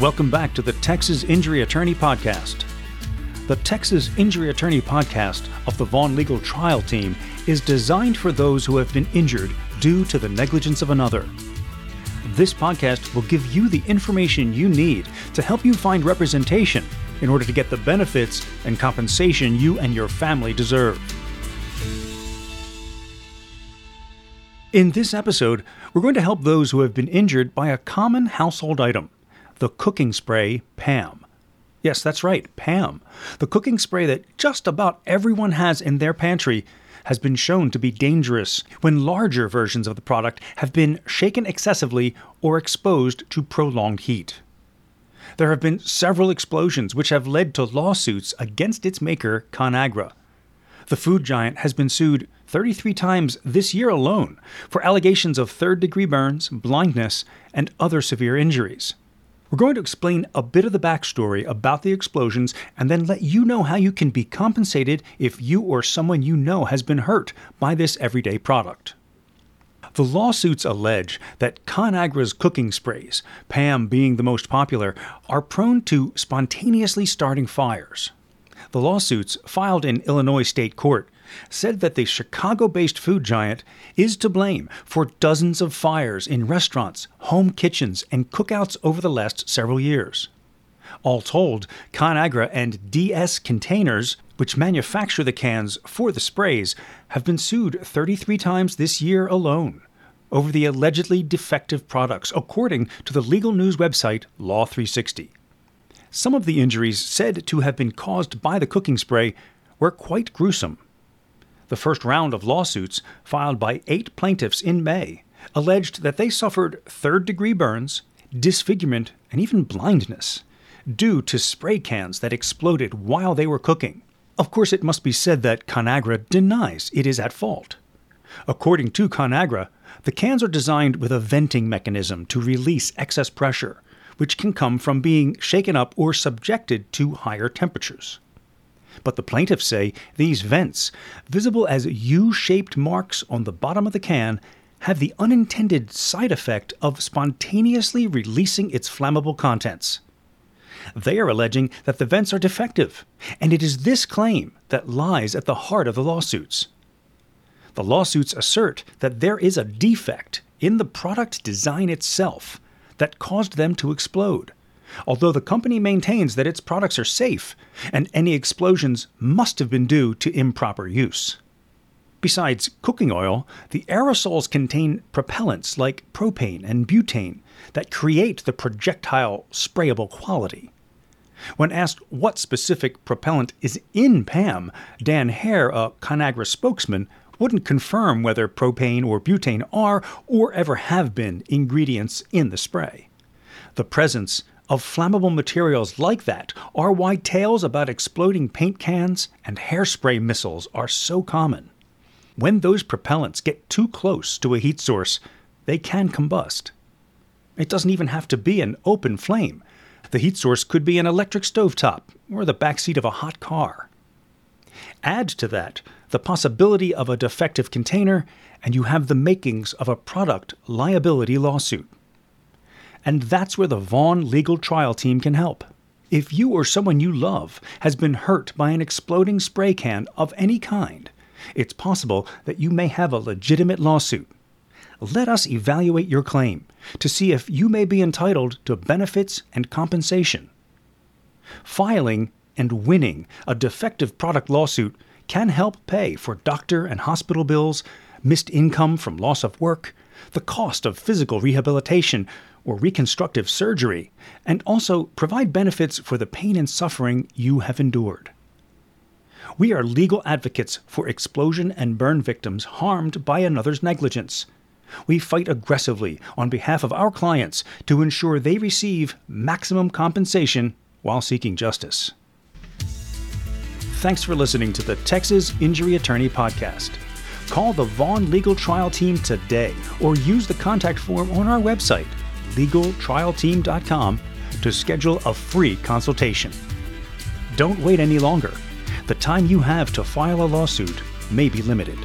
Welcome back to the Texas Injury Attorney Podcast. The Texas Injury Attorney Podcast of the Vaughn Legal Trial Team is designed for those who have been injured due to the negligence of another. This podcast will give you the information you need to help you find representation in order to get the benefits and compensation you and your family deserve. In this episode, we're going to help those who have been injured by a common household item the cooking spray PAM. Yes, that's right, PAM. The cooking spray that just about everyone has in their pantry has been shown to be dangerous when larger versions of the product have been shaken excessively or exposed to prolonged heat. There have been several explosions which have led to lawsuits against its maker, ConAgra. The food giant has been sued 33 times this year alone for allegations of third degree burns, blindness, and other severe injuries. We're going to explain a bit of the backstory about the explosions and then let you know how you can be compensated if you or someone you know has been hurt by this everyday product. The lawsuits allege that ConAgra's cooking sprays, PAM being the most popular, are prone to spontaneously starting fires. The lawsuits, filed in Illinois state court, said that the Chicago based food giant is to blame for dozens of fires in restaurants, home kitchens, and cookouts over the last several years. All told, ConAgra and DS Containers, which manufacture the cans for the sprays, have been sued 33 times this year alone over the allegedly defective products, according to the legal news website Law 360. Some of the injuries said to have been caused by the cooking spray were quite gruesome. The first round of lawsuits, filed by eight plaintiffs in May, alleged that they suffered third degree burns, disfigurement, and even blindness due to spray cans that exploded while they were cooking. Of course, it must be said that ConAgra denies it is at fault. According to ConAgra, the cans are designed with a venting mechanism to release excess pressure, which can come from being shaken up or subjected to higher temperatures. But the plaintiffs say these vents, visible as U shaped marks on the bottom of the can, have the unintended side effect of spontaneously releasing its flammable contents. They are alleging that the vents are defective, and it is this claim that lies at the heart of the lawsuits. The lawsuits assert that there is a defect in the product design itself that caused them to explode, although the company maintains that its products are safe and any explosions must have been due to improper use. Besides cooking oil, the aerosols contain propellants like propane and butane that create the projectile sprayable quality. When asked what specific propellant is in PAM, Dan Hare, a ConAgra spokesman, wouldn't confirm whether propane or butane are or ever have been ingredients in the spray. The presence of flammable materials like that are why tales about exploding paint cans and hairspray missiles are so common. When those propellants get too close to a heat source, they can combust. It doesn't even have to be an open flame. The heat source could be an electric stovetop or the backseat of a hot car. Add to that the possibility of a defective container, and you have the makings of a product liability lawsuit. And that's where the Vaughn Legal Trial Team can help. If you or someone you love has been hurt by an exploding spray can of any kind, it's possible that you may have a legitimate lawsuit. Let us evaluate your claim to see if you may be entitled to benefits and compensation. Filing and winning a defective product lawsuit can help pay for doctor and hospital bills, missed income from loss of work, the cost of physical rehabilitation, or reconstructive surgery, and also provide benefits for the pain and suffering you have endured. We are legal advocates for explosion and burn victims harmed by another's negligence. We fight aggressively on behalf of our clients to ensure they receive maximum compensation while seeking justice. Thanks for listening to the Texas Injury Attorney Podcast. Call the Vaughn Legal Trial Team today or use the contact form on our website legaltrialteam.com to schedule a free consultation. Don't wait any longer. The time you have to file a lawsuit may be limited.